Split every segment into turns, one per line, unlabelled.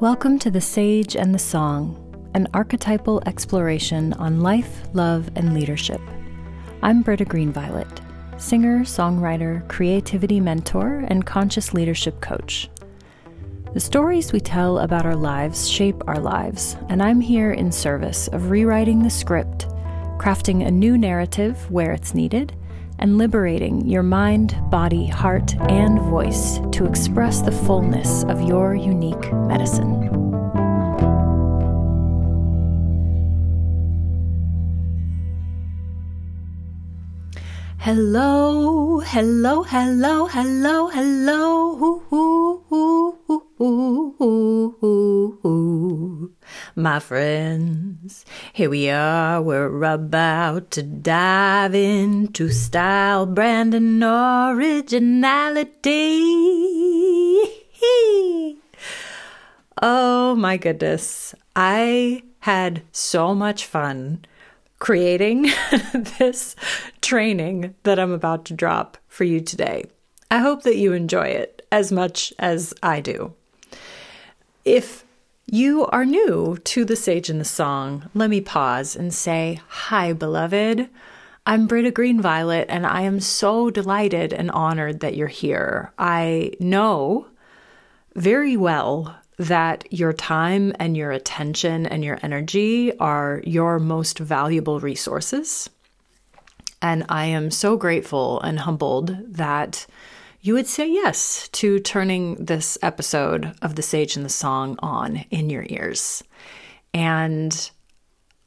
Welcome to The Sage and the Song, an archetypal exploration on life, love, and leadership. I'm Britta Greenviolet, singer, songwriter, creativity mentor, and conscious leadership coach. The stories we tell about our lives shape our lives, and I'm here in service of rewriting the script, crafting a new narrative where it's needed, and liberating your mind, body, heart, and voice to express the fullness of your unique medicine. Hello, hello, hello, hello, hello. Ooh, ooh, ooh, My friends, here we are. We're about to dive into style, brand, and originality. Oh my goodness. I had so much fun creating this training that I'm about to drop for you today. I hope that you enjoy it as much as I do. If you are new to the Sage and the Song, let me pause and say, Hi, beloved. I'm Britta Green Violet, and I am so delighted and honored that you're here. I know very well that your time and your attention and your energy are your most valuable resources. And I am so grateful and humbled that you would say yes to turning this episode of The Sage and the Song on in your ears. And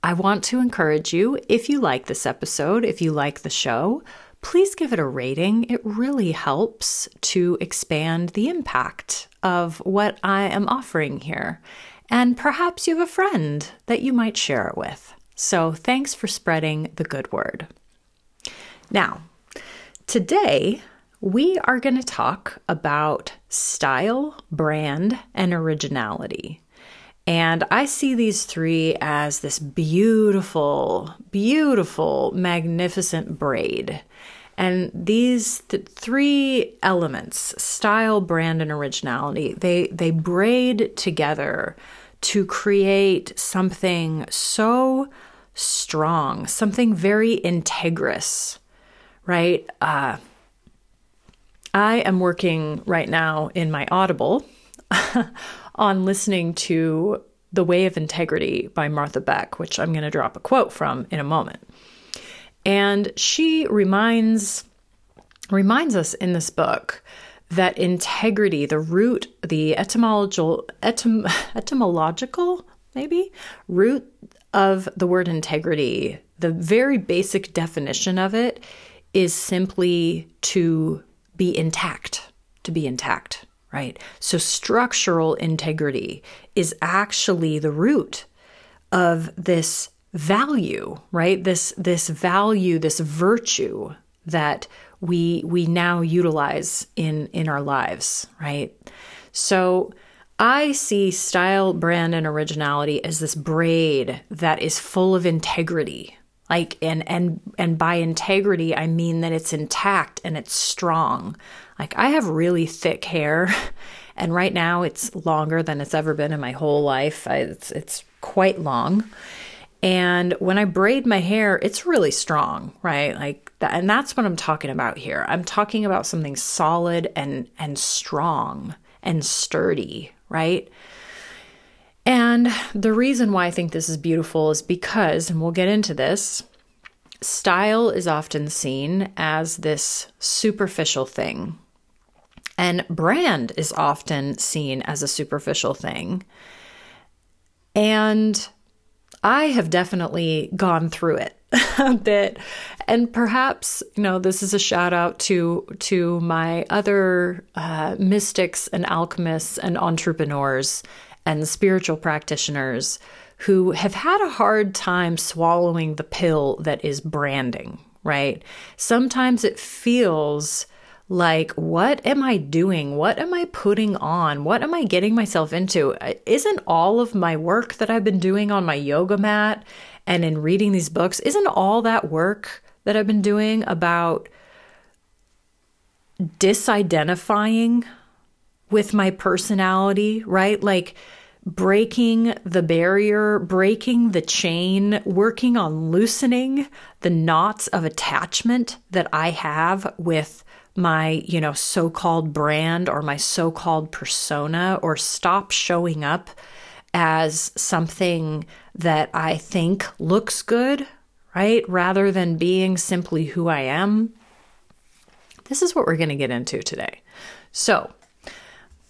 I want to encourage you if you like this episode, if you like the show, please give it a rating. It really helps to expand the impact of what I am offering here. And perhaps you have a friend that you might share it with. So thanks for spreading the good word. Now, today we are going to talk about style, brand, and originality. And I see these three as this beautiful, beautiful, magnificent braid. And these th- three elements, style, brand, and originality, they, they braid together to create something so strong, something very integrous, right? Uh, I am working right now in my Audible on listening to The Way of Integrity by Martha Beck, which I'm going to drop a quote from in a moment. And she reminds reminds us in this book that integrity, the root, the etymological etym, etymological maybe root of the word integrity, the very basic definition of it is simply to be intact, to be intact, right? So structural integrity is actually the root of this value, right? This this value, this virtue that we we now utilize in in our lives, right? So I see style, brand, and originality as this braid that is full of integrity. Like and and and by integrity, I mean that it's intact and it's strong. Like I have really thick hair, and right now it's longer than it's ever been in my whole life. I, it's it's quite long, and when I braid my hair, it's really strong, right? Like that, and that's what I'm talking about here. I'm talking about something solid and and strong and sturdy, right? And the reason why I think this is beautiful is because, and we'll get into this, style is often seen as this superficial thing. And brand is often seen as a superficial thing. And I have definitely gone through it a bit. And perhaps, you know, this is a shout out to to my other uh, mystics and alchemists and entrepreneurs and spiritual practitioners who have had a hard time swallowing the pill that is branding, right? Sometimes it feels like what am i doing? What am i putting on? What am i getting myself into? Isn't all of my work that i've been doing on my yoga mat and in reading these books isn't all that work that i've been doing about disidentifying with my personality right like breaking the barrier, breaking the chain, working on loosening the knots of attachment that I have with my, you know, so called brand or my so called persona, or stop showing up as something that I think looks good, right? Rather than being simply who I am. This is what we're going to get into today. So,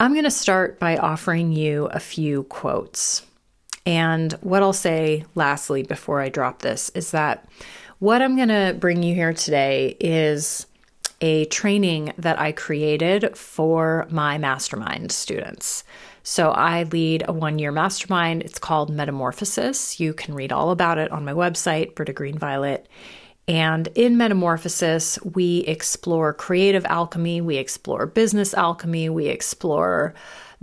I'm going to start by offering you a few quotes. And what I'll say lastly before I drop this is that what I'm going to bring you here today is a training that I created for my mastermind students. So I lead a one year mastermind. It's called Metamorphosis. You can read all about it on my website, Britta Green Violet. And in Metamorphosis, we explore creative alchemy, we explore business alchemy, we explore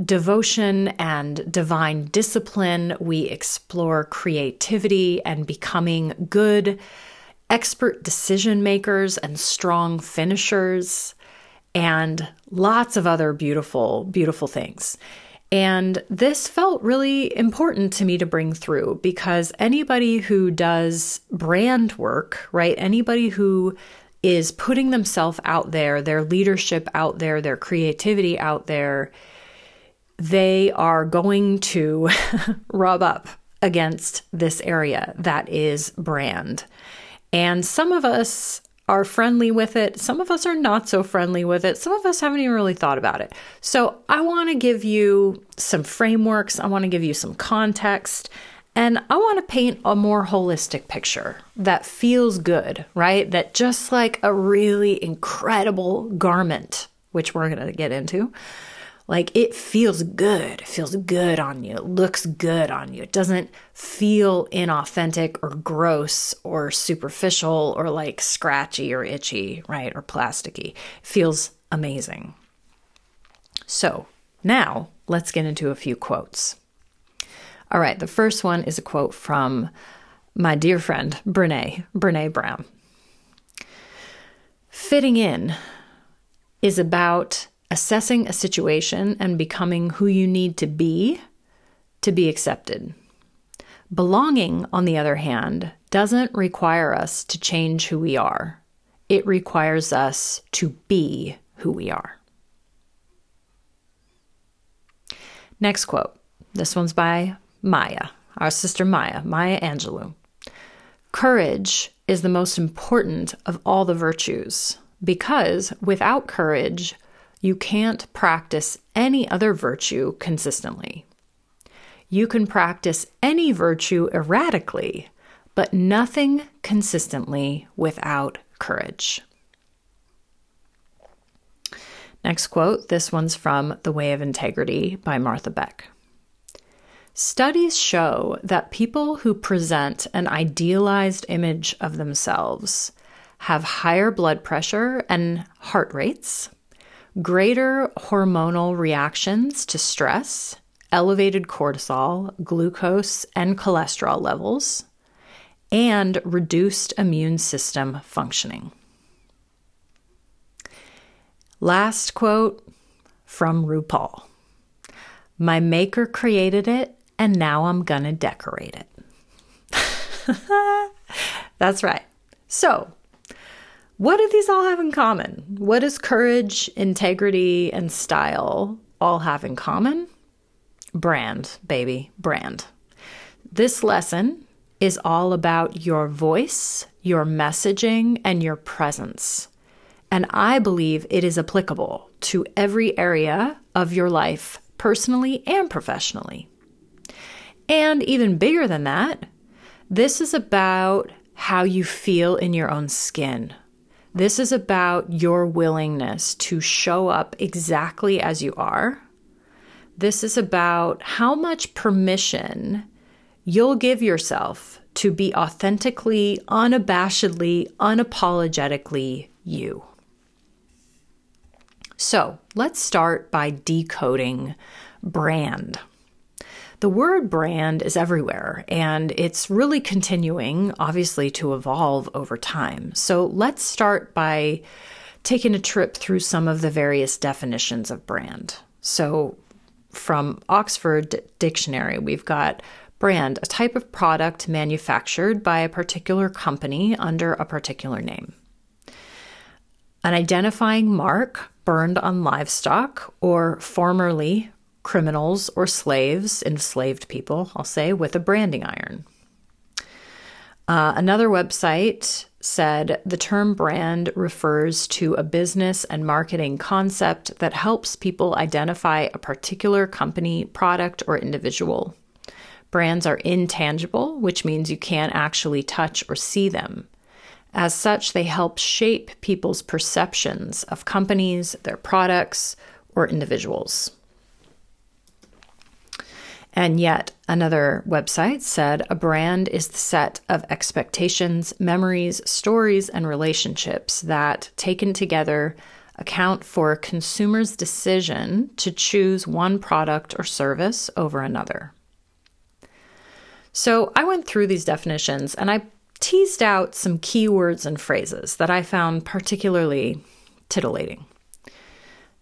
devotion and divine discipline, we explore creativity and becoming good, expert decision makers and strong finishers, and lots of other beautiful, beautiful things. And this felt really important to me to bring through because anybody who does brand work, right? Anybody who is putting themselves out there, their leadership out there, their creativity out there, they are going to rub up against this area that is brand. And some of us are friendly with it. Some of us are not so friendly with it. Some of us haven't even really thought about it. So, I want to give you some frameworks, I want to give you some context, and I want to paint a more holistic picture that feels good, right? That just like a really incredible garment, which we're going to get into, like it feels good. It feels good on you. It looks good on you. It doesn't feel inauthentic or gross or superficial or like scratchy or itchy, right? Or plasticky. It feels amazing. So now let's get into a few quotes. All right, the first one is a quote from my dear friend, Brene, Brene Brown. Fitting in is about assessing a situation and becoming who you need to be to be accepted. Belonging, on the other hand, doesn't require us to change who we are, it requires us to be who we are. Next quote. This one's by Maya, our sister Maya, Maya Angelou. Courage is the most important of all the virtues because without courage, you can't practice any other virtue consistently. You can practice any virtue erratically, but nothing consistently without courage. Next quote this one's from The Way of Integrity by Martha Beck. Studies show that people who present an idealized image of themselves have higher blood pressure and heart rates, greater hormonal reactions to stress, elevated cortisol, glucose, and cholesterol levels, and reduced immune system functioning. Last quote from RuPaul My maker created it, and now I'm gonna decorate it. That's right. So, what do these all have in common? What does courage, integrity, and style all have in common? Brand, baby, brand. This lesson is all about your voice, your messaging, and your presence. And I believe it is applicable to every area of your life, personally and professionally. And even bigger than that, this is about how you feel in your own skin, this is about your willingness to show up exactly as you are. This is about how much permission you'll give yourself to be authentically, unabashedly, unapologetically you. So let's start by decoding brand. The word brand is everywhere and it's really continuing, obviously, to evolve over time. So let's start by taking a trip through some of the various definitions of brand. So, from Oxford Dictionary, we've got brand, a type of product manufactured by a particular company under a particular name. An identifying mark burned on livestock or formerly criminals or slaves, enslaved people, I'll say, with a branding iron. Uh, another website said the term brand refers to a business and marketing concept that helps people identify a particular company, product, or individual. Brands are intangible, which means you can't actually touch or see them. As such, they help shape people's perceptions of companies, their products, or individuals. And yet, another website said a brand is the set of expectations, memories, stories, and relationships that, taken together, account for a consumer's decision to choose one product or service over another. So I went through these definitions and I teased out some keywords and phrases that I found particularly titillating.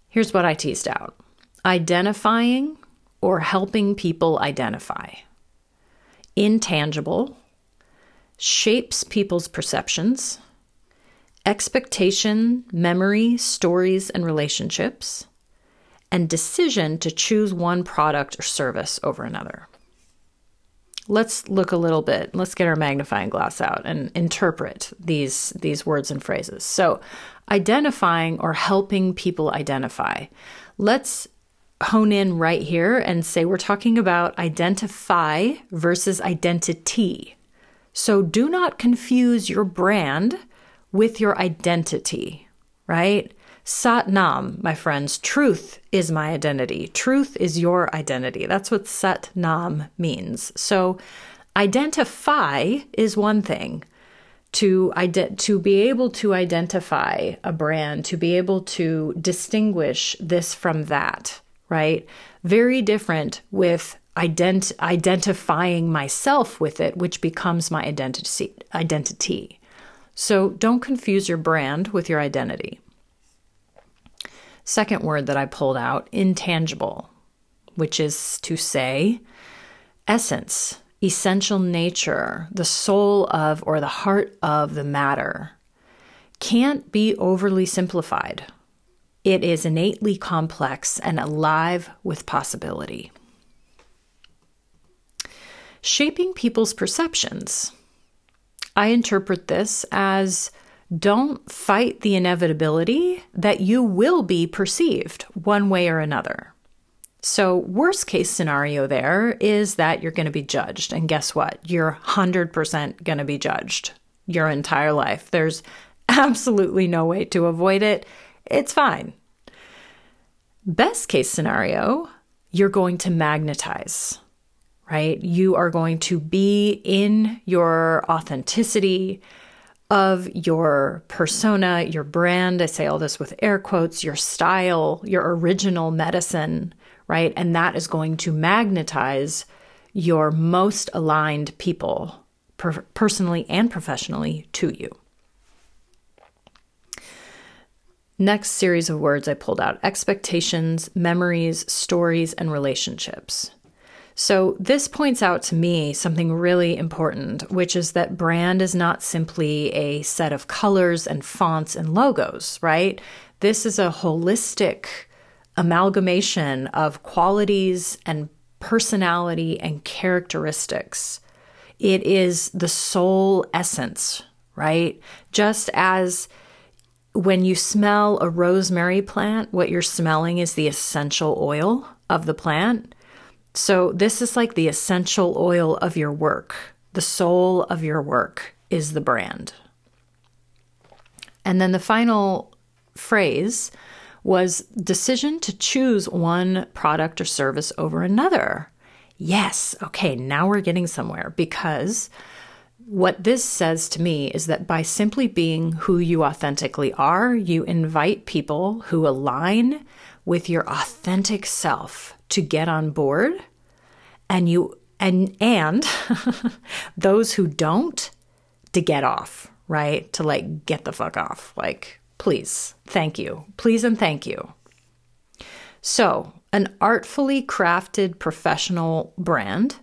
Here's what I teased out identifying or helping people identify, intangible, shapes people's perceptions, expectation, memory, stories, and relationships, and decision to choose one product or service over another. Let's look a little bit. Let's get our magnifying glass out and interpret these these words and phrases. So identifying or helping people identify. Let's hone in right here and say we're talking about identify versus identity so do not confuse your brand with your identity right Sat Nam, my friends, truth is my identity. Truth is your identity. That's what Sat Nam means. So, identify is one thing. To ide- to be able to identify a brand, to be able to distinguish this from that, right? Very different with ident- identifying myself with it, which becomes my identity. Identity. So don't confuse your brand with your identity. Second word that I pulled out intangible, which is to say essence, essential nature, the soul of or the heart of the matter, can't be overly simplified. It is innately complex and alive with possibility. Shaping people's perceptions. I interpret this as don't fight the inevitability that you will be perceived one way or another. So, worst case scenario there is that you're going to be judged. And guess what? You're 100% going to be judged your entire life. There's absolutely no way to avoid it. It's fine. Best case scenario, you're going to magnetize, right? You are going to be in your authenticity of your persona, your brand. I say all this with air quotes, your style, your original medicine, right? And that is going to magnetize your most aligned people, per- personally and professionally, to you. Next series of words I pulled out expectations, memories, stories, and relationships. So, this points out to me something really important, which is that brand is not simply a set of colors and fonts and logos, right? This is a holistic amalgamation of qualities and personality and characteristics. It is the soul essence, right? Just as when you smell a rosemary plant, what you're smelling is the essential oil of the plant. So, this is like the essential oil of your work. The soul of your work is the brand. And then the final phrase was decision to choose one product or service over another. Yes, okay, now we're getting somewhere because what this says to me is that by simply being who you authentically are, you invite people who align with your authentic self to get on board and you and and those who don't to get off, right? To like get the fuck off. Like please, thank you. Please and thank you. So, an artfully crafted professional brand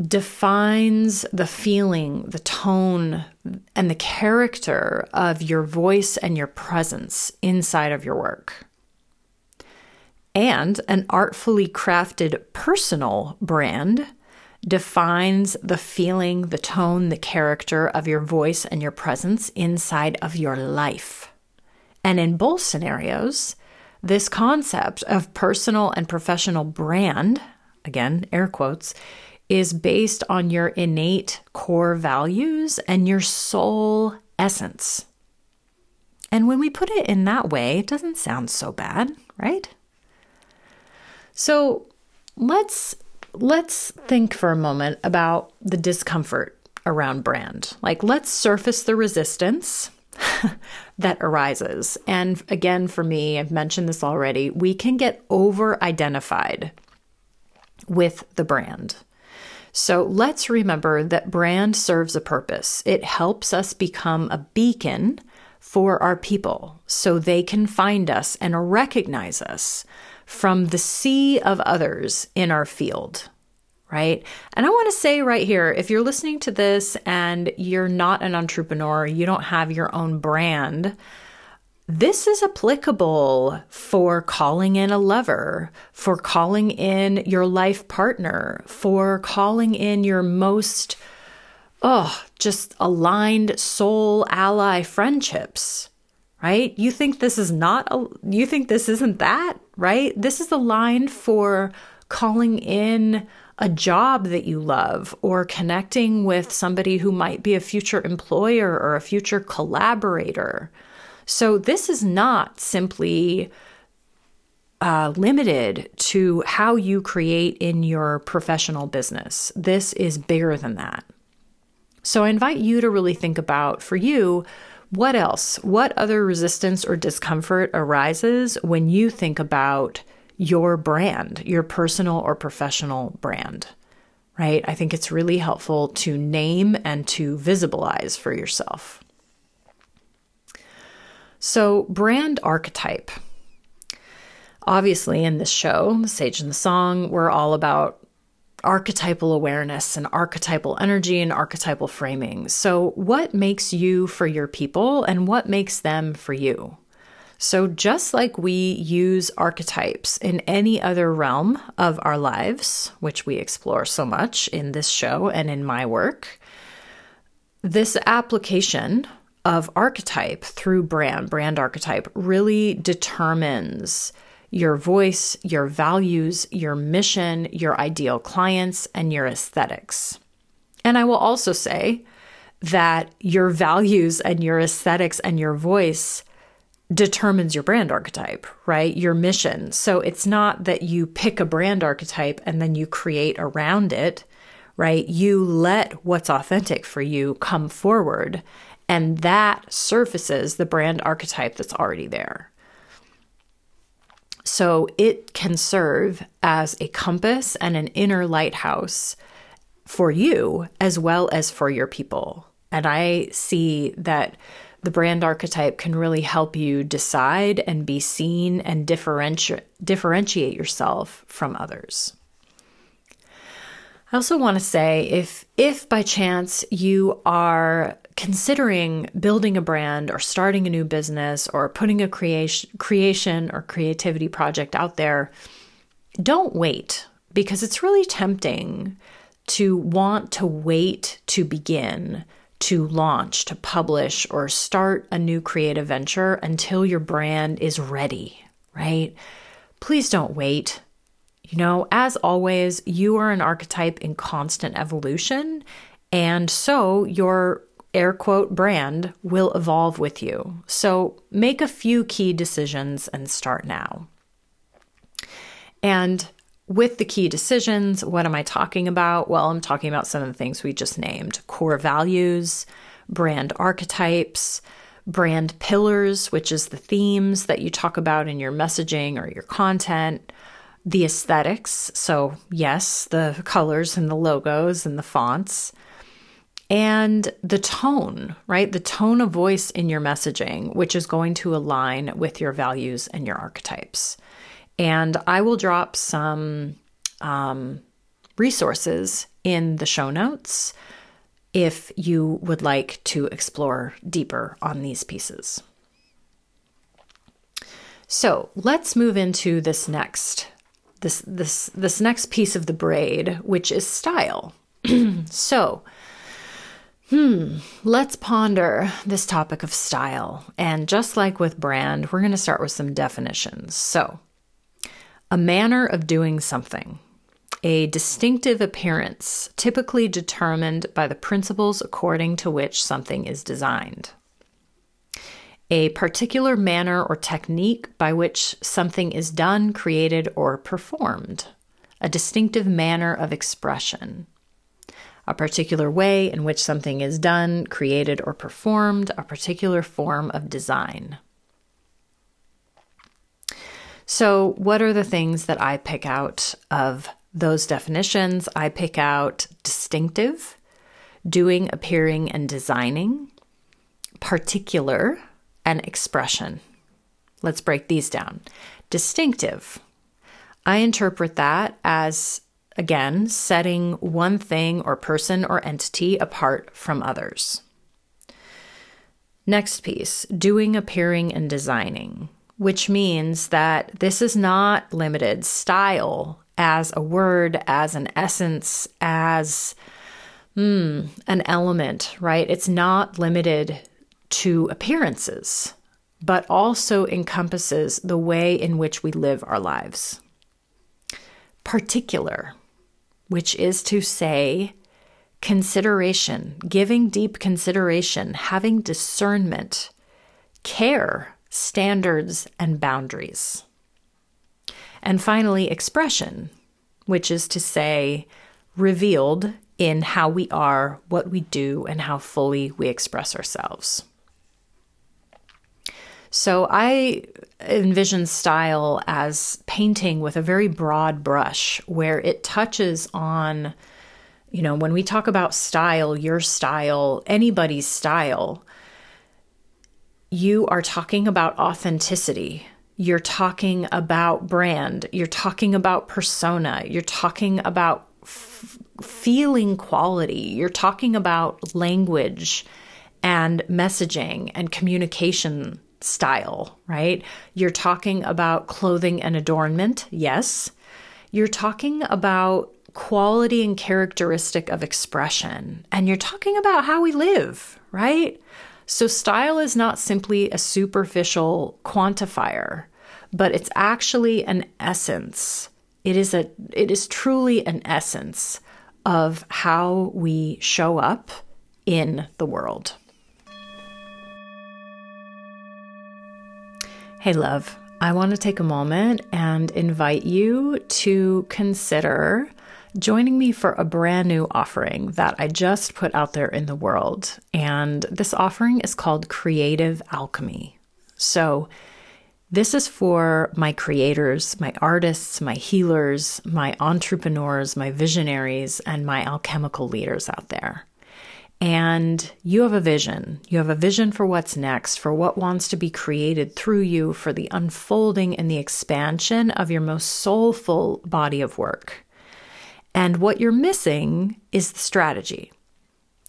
defines the feeling, the tone, and the character of your voice and your presence inside of your work. And an artfully crafted personal brand defines the feeling, the tone, the character of your voice and your presence inside of your life. And in both scenarios, this concept of personal and professional brand, again, air quotes, is based on your innate core values and your soul essence. And when we put it in that way, it doesn't sound so bad, right? So let's let's think for a moment about the discomfort around brand. Like let's surface the resistance that arises. And again, for me, I've mentioned this already, we can get over identified with the brand. So let's remember that brand serves a purpose. It helps us become a beacon for our people so they can find us and recognize us from the sea of others in our field. Right. And I want to say right here if you're listening to this and you're not an entrepreneur, you don't have your own brand, this is applicable for calling in a lover, for calling in your life partner, for calling in your most, oh, just aligned soul ally friendships, right? You think this is not, a, you think this isn't that, right? This is aligned for calling in a job that you love or connecting with somebody who might be a future employer or a future collaborator so this is not simply uh, limited to how you create in your professional business. This is bigger than that. So I invite you to really think about for you what else, what other resistance or discomfort arises when you think about your brand, your personal or professional brand, right? I think it's really helpful to name and to visibilize for yourself. So, brand archetype. Obviously, in this show, The Sage and the Song, we're all about archetypal awareness and archetypal energy and archetypal framing. So, what makes you for your people and what makes them for you? So, just like we use archetypes in any other realm of our lives, which we explore so much in this show and in my work, this application of archetype through brand, brand archetype, really determines your voice, your values, your mission, your ideal clients, and your aesthetics. And I will also say that your values and your aesthetics and your voice determines your brand archetype, right? Your mission. So it's not that you pick a brand archetype and then you create around it, right? You let what's authentic for you come forward and that surfaces the brand archetype that's already there. So it can serve as a compass and an inner lighthouse for you as well as for your people. And I see that the brand archetype can really help you decide and be seen and differenti- differentiate yourself from others. I also want to say if if by chance you are considering building a brand or starting a new business or putting a creation creation or creativity project out there, don't wait because it's really tempting to want to wait to begin, to launch, to publish or start a new creative venture until your brand is ready, right? Please don't wait. You know, as always, you are an archetype in constant evolution. And so your air quote brand will evolve with you. So make a few key decisions and start now. And with the key decisions, what am I talking about? Well, I'm talking about some of the things we just named core values, brand archetypes, brand pillars, which is the themes that you talk about in your messaging or your content, the aesthetics. So, yes, the colors and the logos and the fonts, and the tone, right? The tone of voice in your messaging, which is going to align with your values and your archetypes. And I will drop some um, resources in the show notes if you would like to explore deeper on these pieces. So let's move into this next this this this next piece of the braid, which is style. so Hmm, let's ponder this topic of style. And just like with brand, we're going to start with some definitions. So, a manner of doing something, a distinctive appearance, typically determined by the principles according to which something is designed. A particular manner or technique by which something is done, created, or performed. A distinctive manner of expression a particular way in which something is done, created, or performed, a particular form of design. So, what are the things that I pick out of those definitions? I pick out distinctive, doing, appearing, and designing, particular, and expression. Let's break these down. Distinctive. I interpret that as Again, setting one thing or person or entity apart from others. Next piece doing, appearing, and designing, which means that this is not limited style as a word, as an essence, as mm, an element, right? It's not limited to appearances, but also encompasses the way in which we live our lives. Particular, which is to say, consideration, giving deep consideration, having discernment, care, standards, and boundaries. And finally, expression, which is to say, revealed in how we are, what we do, and how fully we express ourselves. So I envision style as painting with a very broad brush where it touches on, you know, when we talk about style, your style, anybody's style, you are talking about authenticity. You're talking about brand. You're talking about persona. You're talking about f- feeling quality. You're talking about language and messaging and communication style, right? You're talking about clothing and adornment, yes. You're talking about quality and characteristic of expression, and you're talking about how we live, right? So, style is not simply a superficial quantifier, but it's actually an essence. It is a it is truly an essence of how we show up in the world. Hey, love, I want to take a moment and invite you to consider joining me for a brand new offering that I just put out there in the world. And this offering is called Creative Alchemy. So, this is for my creators, my artists, my healers, my entrepreneurs, my visionaries, and my alchemical leaders out there and you have a vision. You have a vision for what's next, for what wants to be created through you, for the unfolding and the expansion of your most soulful body of work. And what you're missing is the strategy.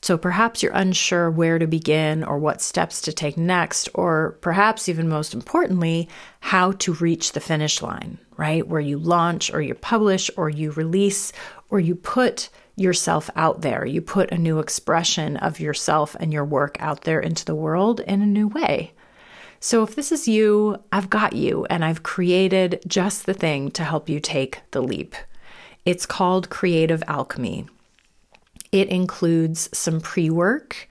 So perhaps you're unsure where to begin or what steps to take next, or perhaps even most importantly, how to reach the finish line, right? Where you launch or you publish or you release or you put yourself out there. You put a new expression of yourself and your work out there into the world in a new way. So, if this is you, I've got you, and I've created just the thing to help you take the leap. It's called Creative Alchemy. It includes some pre work.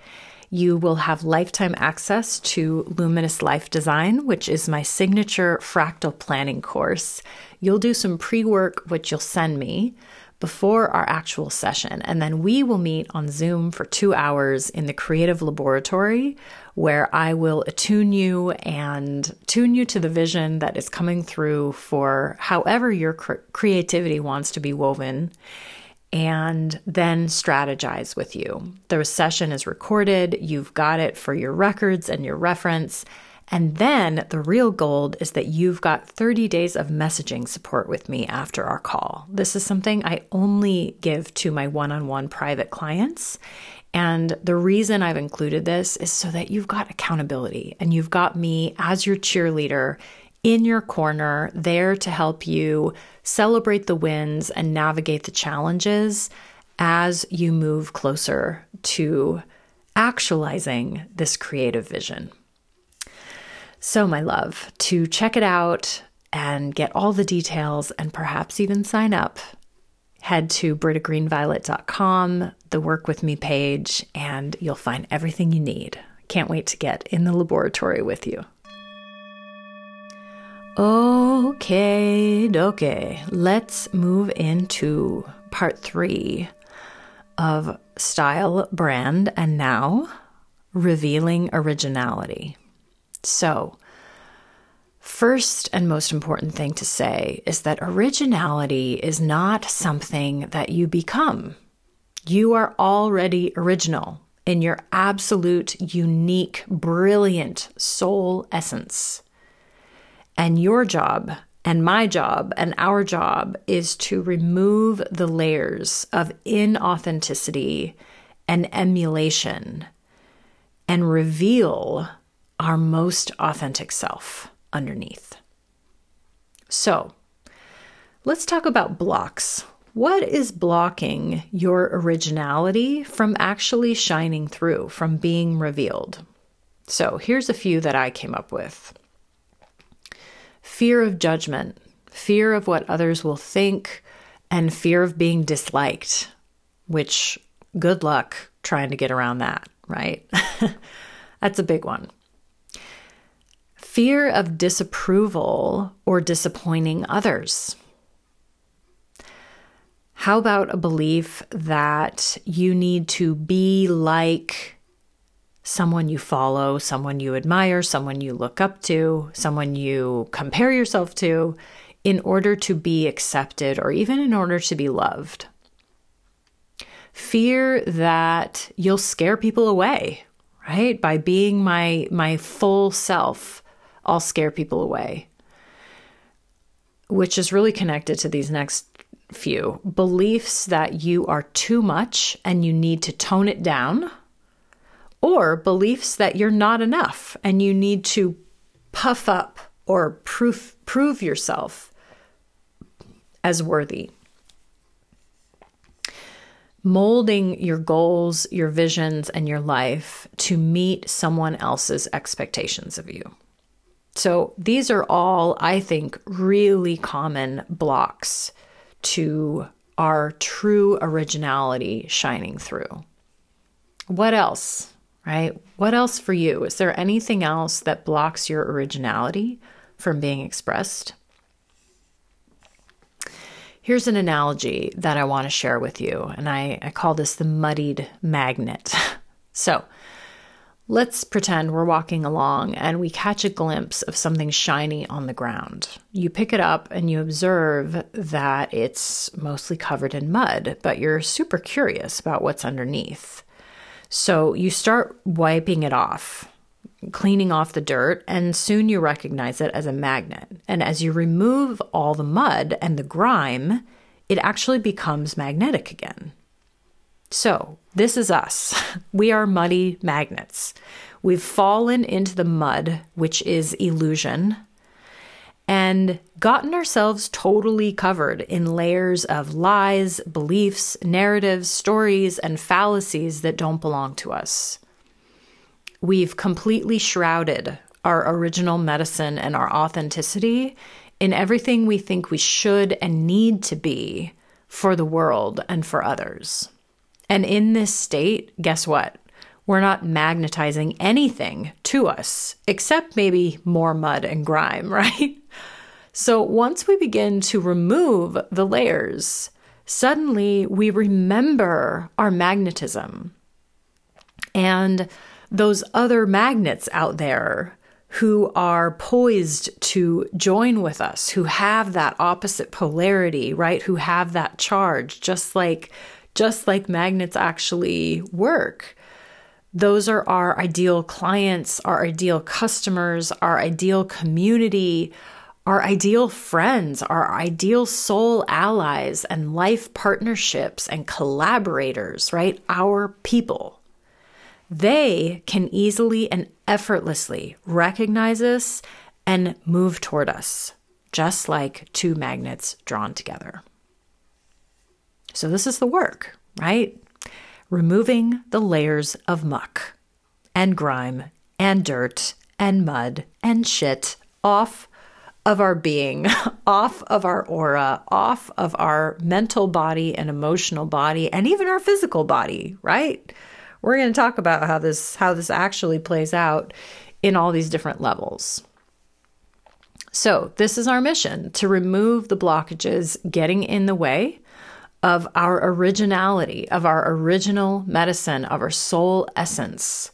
You will have lifetime access to Luminous Life Design, which is my signature fractal planning course. You'll do some pre work, which you'll send me before our actual session. And then we will meet on Zoom for two hours in the creative laboratory where I will attune you and tune you to the vision that is coming through for however your cre- creativity wants to be woven and then strategize with you. The session is recorded, you've got it for your records and your reference. And then the real gold is that you've got 30 days of messaging support with me after our call. This is something I only give to my one on one private clients. And the reason I've included this is so that you've got accountability and you've got me as your cheerleader in your corner, there to help you celebrate the wins and navigate the challenges as you move closer to actualizing this creative vision. So, my love, to check it out and get all the details and perhaps even sign up, head to brittagreenviolet.com, the Work With Me page, and you'll find everything you need. Can't wait to get in the laboratory with you. Okay, okay. Let's move into part three of style, brand, and now revealing originality. So, first and most important thing to say is that originality is not something that you become. You are already original in your absolute, unique, brilliant soul essence. And your job and my job and our job is to remove the layers of inauthenticity and emulation and reveal our most authentic self underneath. So, let's talk about blocks. What is blocking your originality from actually shining through, from being revealed? So, here's a few that I came up with fear of judgment, fear of what others will think, and fear of being disliked, which good luck trying to get around that, right? That's a big one. Fear of disapproval or disappointing others. How about a belief that you need to be like someone you follow, someone you admire, someone you look up to, someone you compare yourself to in order to be accepted or even in order to be loved. Fear that you'll scare people away, right? By being my my full self, I'll scare people away. Which is really connected to these next few beliefs that you are too much and you need to tone it down or beliefs that you're not enough and you need to puff up or proof, prove yourself as worthy. Molding your goals, your visions, and your life to meet someone else's expectations of you. So, these are all, I think, really common blocks to our true originality shining through. What else? right? What else for you? Is there anything else that blocks your originality from being expressed? Here's an analogy that I want to share with you, and I, I call this the muddied magnet. so let's pretend we're walking along and we catch a glimpse of something shiny on the ground. You pick it up and you observe that it's mostly covered in mud, but you're super curious about what's underneath. So you start wiping it off, cleaning off the dirt, and soon you recognize it as a magnet. And as you remove all the mud and the grime, it actually becomes magnetic again. So, this is us. We are muddy magnets. We've fallen into the mud, which is illusion, and gotten ourselves totally covered in layers of lies, beliefs, narratives, stories, and fallacies that don't belong to us. We've completely shrouded our original medicine and our authenticity in everything we think we should and need to be for the world and for others. And in this state, guess what? We're not magnetizing anything to us except maybe more mud and grime, right? So once we begin to remove the layers, suddenly we remember our magnetism and those other magnets out there who are poised to join with us, who have that opposite polarity, right? Who have that charge, just like just like magnets actually work. Those are our ideal clients, our ideal customers, our ideal community, our ideal friends, our ideal soul allies and life partnerships and collaborators, right? Our people. They can easily and effortlessly recognize us and move toward us, just like two magnets drawn together. So, this is the work, right? Removing the layers of muck and grime and dirt and mud and shit off of our being, off of our aura, off of our mental body and emotional body, and even our physical body, right? We're going to talk about how this how this actually plays out in all these different levels. So, this is our mission to remove the blockages getting in the way of our originality, of our original medicine, of our soul essence,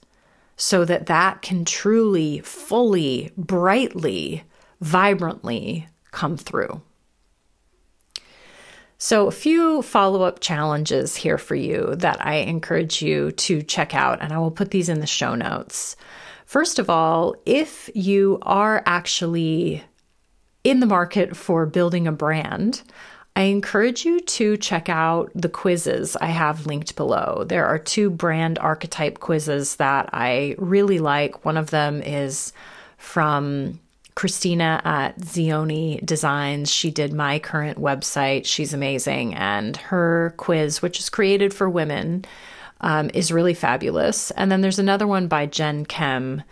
so that that can truly, fully, brightly vibrantly come through. So, a few follow up challenges here for you that I encourage you to check out, and I will put these in the show notes. First of all, if you are actually in the market for building a brand, I encourage you to check out the quizzes I have linked below. There are two brand archetype quizzes that I really like. One of them is from Christina at Zioni Designs. She did my current website. She's amazing. And her quiz, which is created for women, um, is really fabulous. And then there's another one by Jen Kem.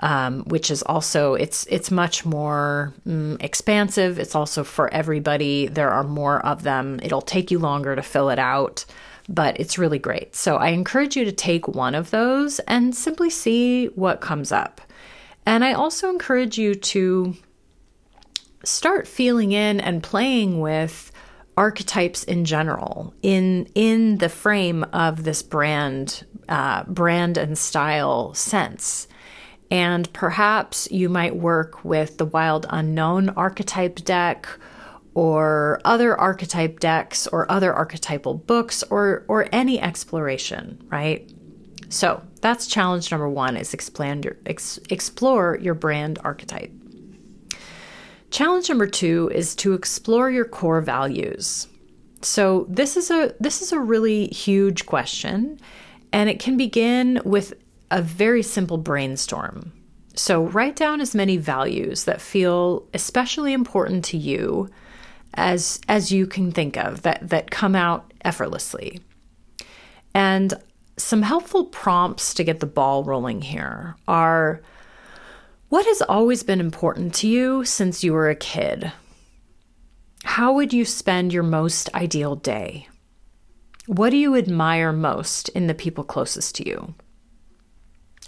Um, which is also it's it's much more mm, expansive. It's also for everybody. There are more of them. It'll take you longer to fill it out, but it's really great. So I encourage you to take one of those and simply see what comes up. And I also encourage you to start feeling in and playing with archetypes in general in in the frame of this brand uh, brand and style sense and perhaps you might work with the wild unknown archetype deck or other archetype decks or other archetypal books or or any exploration right so that's challenge number one is expand your, ex, explore your brand archetype. Challenge number two is to explore your core values. So this is a this is a really huge question, and it can begin with a very simple brainstorm. So write down as many values that feel especially important to you as as you can think of that that come out effortlessly. And some helpful prompts to get the ball rolling here are what has always been important to you since you were a kid? How would you spend your most ideal day? What do you admire most in the people closest to you?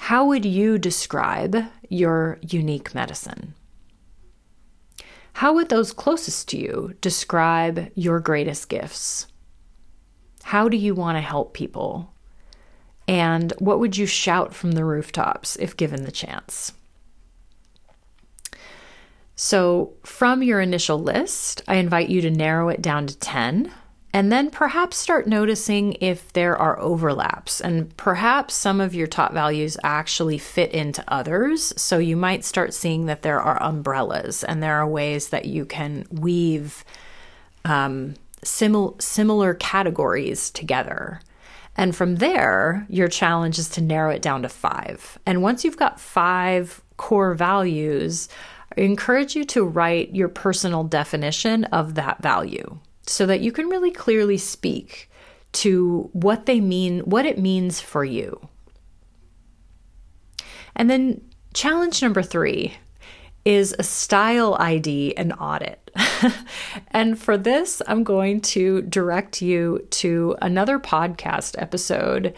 How would you describe your unique medicine? How would those closest to you describe your greatest gifts? How do you want to help people? And what would you shout from the rooftops if given the chance? So, from your initial list, I invite you to narrow it down to 10 and then perhaps start noticing if there are overlaps. And perhaps some of your top values actually fit into others. So, you might start seeing that there are umbrellas and there are ways that you can weave um, simil- similar categories together. And from there, your challenge is to narrow it down to five. And once you've got five core values, I encourage you to write your personal definition of that value so that you can really clearly speak to what they mean, what it means for you. And then challenge number three is a style ID and audit. and for this, I'm going to direct you to another podcast episode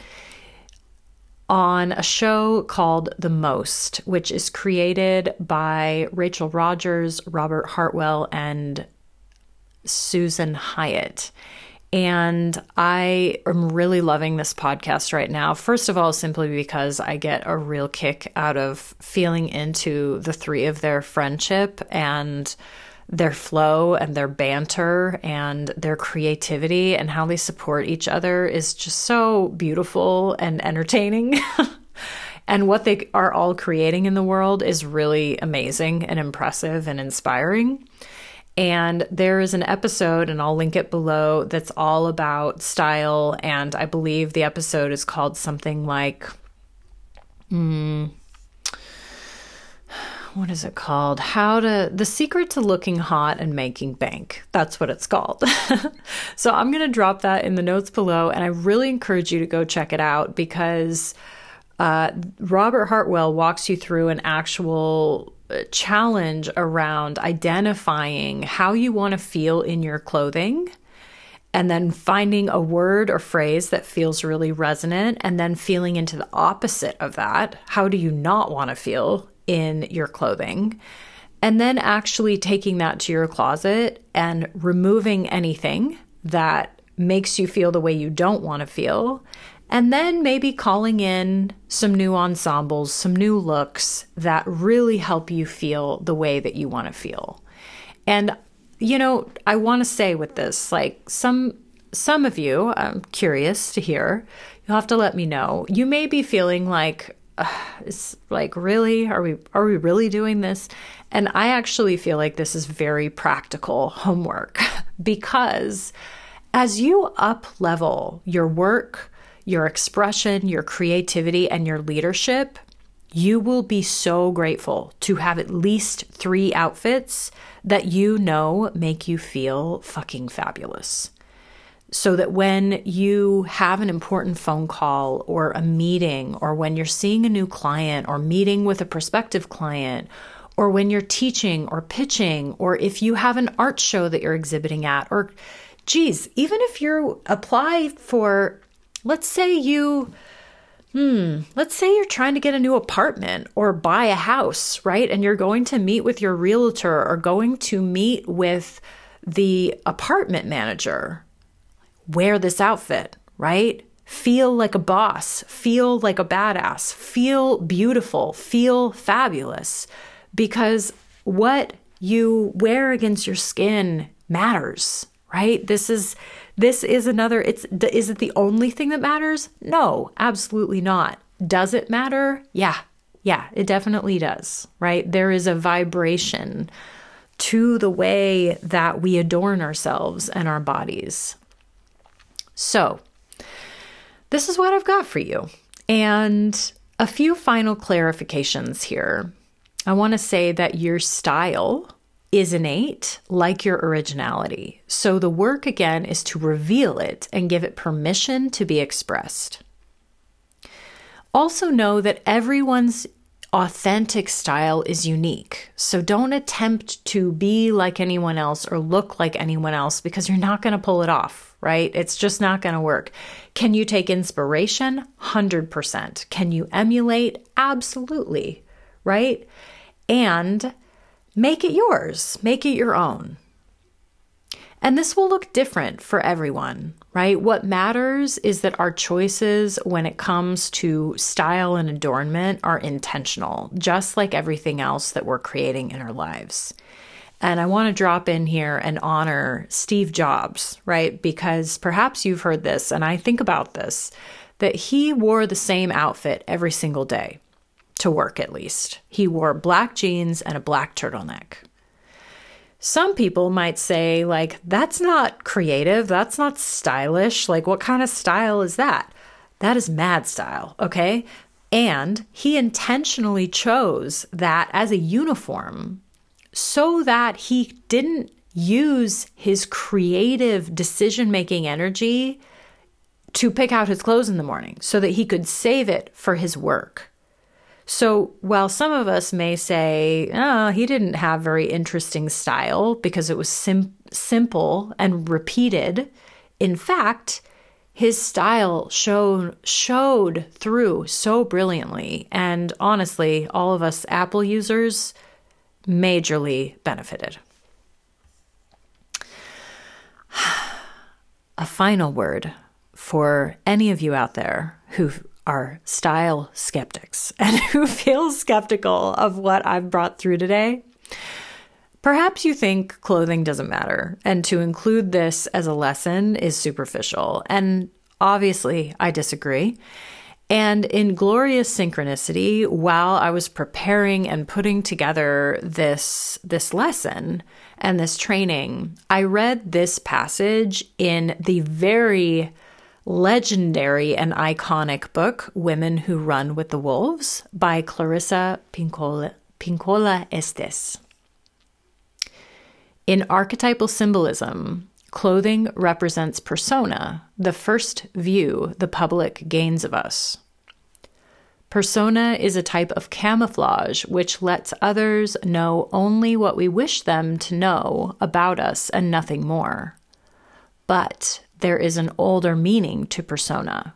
on a show called The Most, which is created by Rachel Rodgers, Robert Hartwell, and Susan Hyatt. And I am really loving this podcast right now. First of all, simply because I get a real kick out of feeling into the three of their friendship and their flow and their banter and their creativity and how they support each other is just so beautiful and entertaining. and what they are all creating in the world is really amazing and impressive and inspiring. And there is an episode, and I'll link it below, that's all about style. And I believe the episode is called something like, hmm, what is it called? How to, the secret to looking hot and making bank. That's what it's called. so I'm going to drop that in the notes below. And I really encourage you to go check it out because uh, Robert Hartwell walks you through an actual challenge around identifying how you want to feel in your clothing and then finding a word or phrase that feels really resonant and then feeling into the opposite of that. How do you not want to feel in your clothing? And then actually taking that to your closet and removing anything that makes you feel the way you don't want to feel and then maybe calling in some new ensembles, some new looks that really help you feel the way that you want to feel. And you know, I want to say with this, like some some of you, I'm curious to hear. You'll have to let me know. You may be feeling like it's like really are we are we really doing this? And I actually feel like this is very practical homework because as you up level your work, your expression, your creativity, and your leadership, you will be so grateful to have at least three outfits that you know make you feel fucking fabulous. So that when you have an important phone call or a meeting, or when you're seeing a new client or meeting with a prospective client, or when you're teaching or pitching, or if you have an art show that you're exhibiting at, or geez, even if you apply for Let's say you, hmm, let's say you're trying to get a new apartment or buy a house, right? And you're going to meet with your realtor or going to meet with the apartment manager. Wear this outfit, right? Feel like a boss, feel like a badass, feel beautiful, feel fabulous because what you wear against your skin matters, right? This is this is another it's is it the only thing that matters? No, absolutely not. Does it matter? Yeah. Yeah, it definitely does, right? There is a vibration to the way that we adorn ourselves and our bodies. So, this is what I've got for you. And a few final clarifications here. I want to say that your style is innate, like your originality. So the work again is to reveal it and give it permission to be expressed. Also, know that everyone's authentic style is unique. So don't attempt to be like anyone else or look like anyone else because you're not going to pull it off, right? It's just not going to work. Can you take inspiration? 100%. Can you emulate? Absolutely, right? And make it yours, make it your own. And this will look different for everyone, right? What matters is that our choices when it comes to style and adornment are intentional, just like everything else that we're creating in our lives. And I want to drop in here and honor Steve Jobs, right? Because perhaps you've heard this, and I think about this that he wore the same outfit every single day to work at least. He wore black jeans and a black turtleneck. Some people might say, like, that's not creative, that's not stylish. Like, what kind of style is that? That is mad style, okay? And he intentionally chose that as a uniform so that he didn't use his creative decision making energy to pick out his clothes in the morning so that he could save it for his work. So while some of us may say, oh, he didn't have very interesting style because it was sim- simple and repeated, in fact, his style showed showed through so brilliantly. And honestly all of us apple users majorly benefited. A final word for any of you out there who are style skeptics and who feel skeptical of what I've brought through today, Perhaps you think clothing doesn't matter, and to include this as a lesson is superficial. And obviously, I disagree. And in glorious synchronicity, while I was preparing and putting together this, this lesson and this training, I read this passage in the very legendary and iconic book, Women Who Run with the Wolves by Clarissa Pinkola, Pinkola Estes. In archetypal symbolism, clothing represents persona, the first view the public gains of us. Persona is a type of camouflage which lets others know only what we wish them to know about us and nothing more. But there is an older meaning to persona,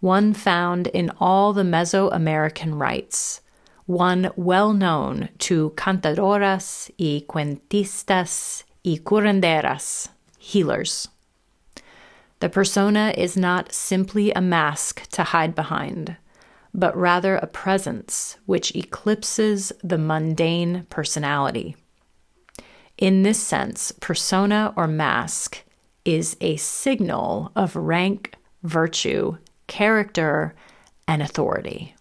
one found in all the Mesoamerican rites, one well known to cantadoras y cuentistas y curanderas, healers. The persona is not simply a mask to hide behind, but rather a presence which eclipses the mundane personality. In this sense, persona or mask is a signal of rank, virtue, character, and authority.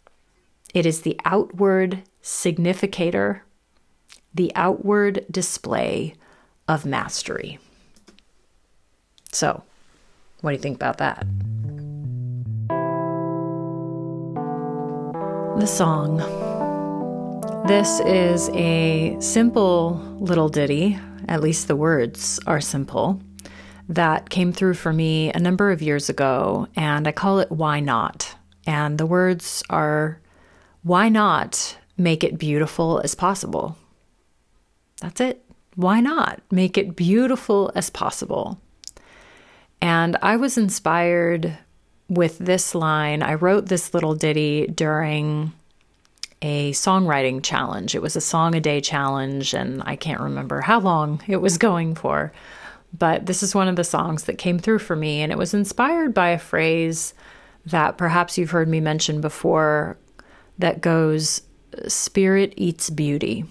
It is the outward significator, the outward display of mastery. So, what do you think about that? The song. This is a simple little ditty, at least the words are simple, that came through for me a number of years ago, and I call it Why Not? And the words are why not make it beautiful as possible? That's it. Why not make it beautiful as possible? And I was inspired with this line. I wrote this little ditty during a songwriting challenge. It was a song a day challenge, and I can't remember how long it was going for. But this is one of the songs that came through for me, and it was inspired by a phrase that perhaps you've heard me mention before that goes spirit eats beauty.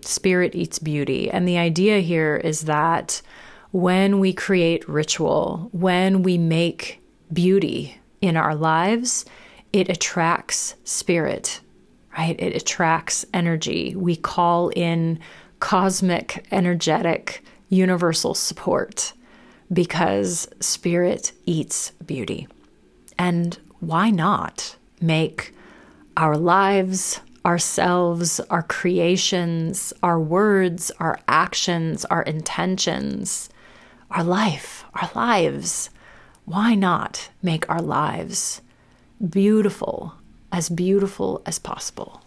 Spirit eats beauty. And the idea here is that when we create ritual, when we make beauty in our lives, it attracts spirit, right? It attracts energy. We call in cosmic, energetic, universal support because spirit eats beauty. And why not make our lives, ourselves, our creations, our words, our actions, our intentions, our life, our lives. Why not make our lives beautiful, as beautiful as possible?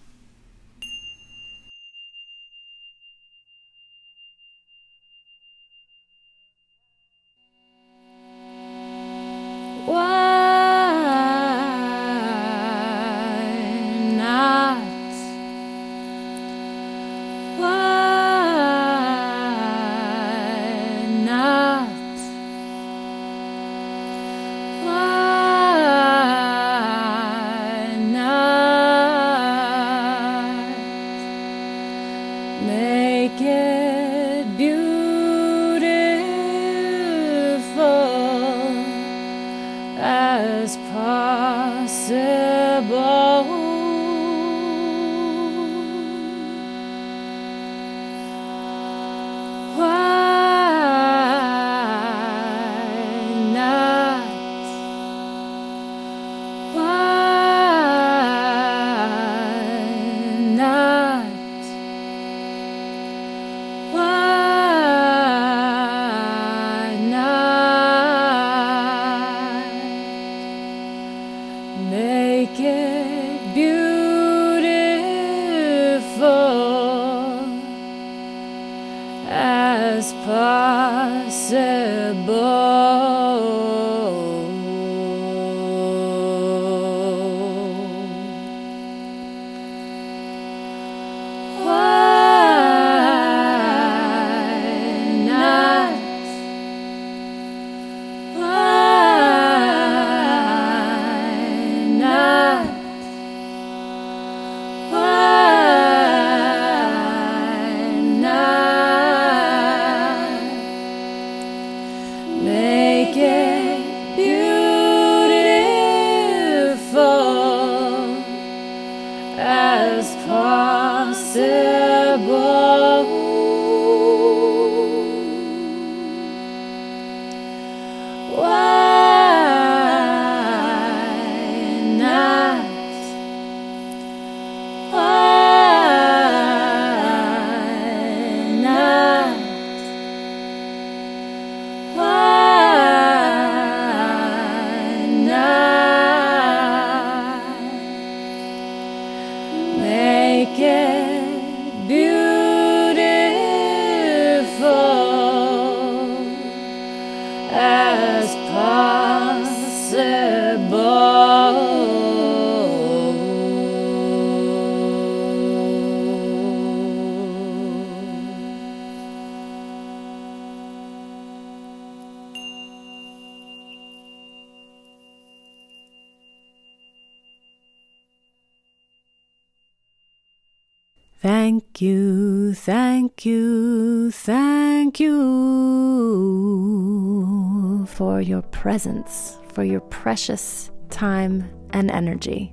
Presence, for your precious time and energy.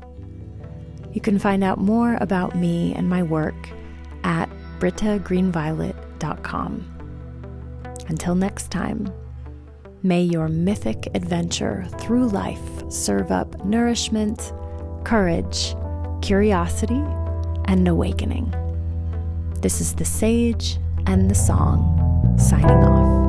You can find out more about me and my work at brittagreenviolet.com. Until next time, may your mythic adventure through life serve up nourishment, courage, curiosity, and awakening. This is the Sage and the Song signing off.